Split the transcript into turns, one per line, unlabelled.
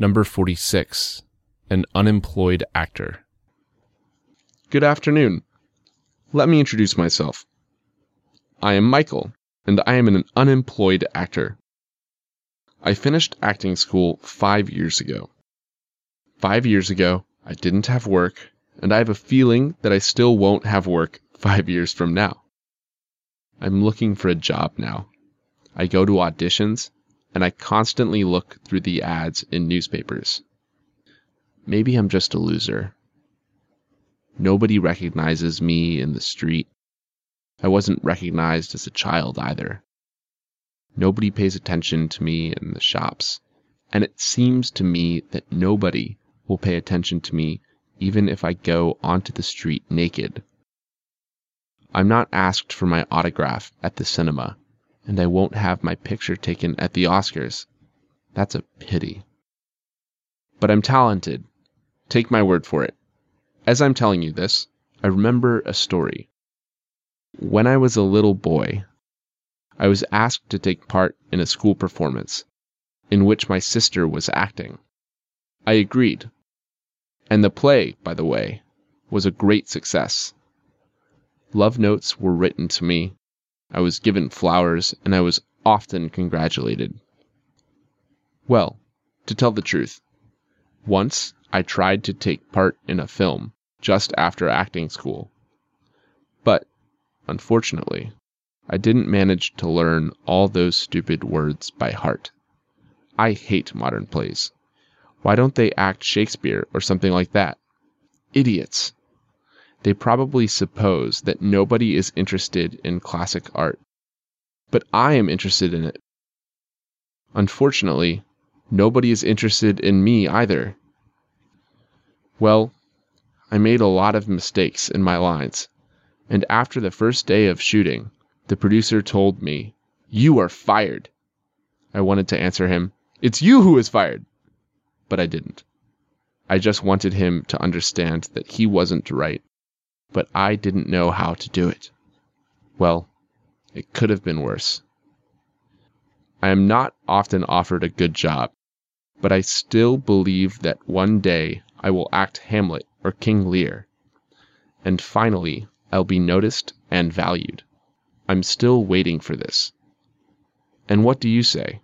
Number 46. An unemployed actor.
Good afternoon. Let me introduce myself. I am Michael, and I am an unemployed actor. I finished acting school five years ago. Five years ago, I didn't have work, and I have a feeling that I still won't have work five years from now. I'm looking for a job now. I go to auditions, and I constantly look through the ads in newspapers. Maybe I'm just a loser. Nobody recognizes me in the street. I wasn't recognized as a child either. Nobody pays attention to me in the shops, and it seems to me that nobody will pay attention to me even if I go onto the street naked. I'm not asked for my autograph at the cinema, and I won't have my picture taken at the Oscars. That's a pity. But I'm talented. Take my word for it. As I'm telling you this, I remember a story. When I was a little boy, I was asked to take part in a school performance in which my sister was acting. I agreed. And the play, by the way, was a great success. Love notes were written to me. I was given flowers, and I was often congratulated. Well, to tell the truth, once I tried to take part in a film just after acting school. But, unfortunately, I didn't manage to learn all those stupid words by heart. I hate modern plays. Why don't they act Shakespeare or something like that? Idiots! They probably suppose that nobody is interested in classic art. But I am interested in it. Unfortunately, nobody is interested in me either. Well, I made a lot of mistakes in my lines, and after the first day of shooting, the producer told me, You are fired. I wanted to answer him, It's you who is fired. But I didn't. I just wanted him to understand that he wasn't right, but I didn't know how to do it. Well, it could have been worse. I am not often offered a good job, but I still believe that one day I will act Hamlet or King Lear. And finally, I'll be noticed and valued. I'm still waiting for this. And what do you say?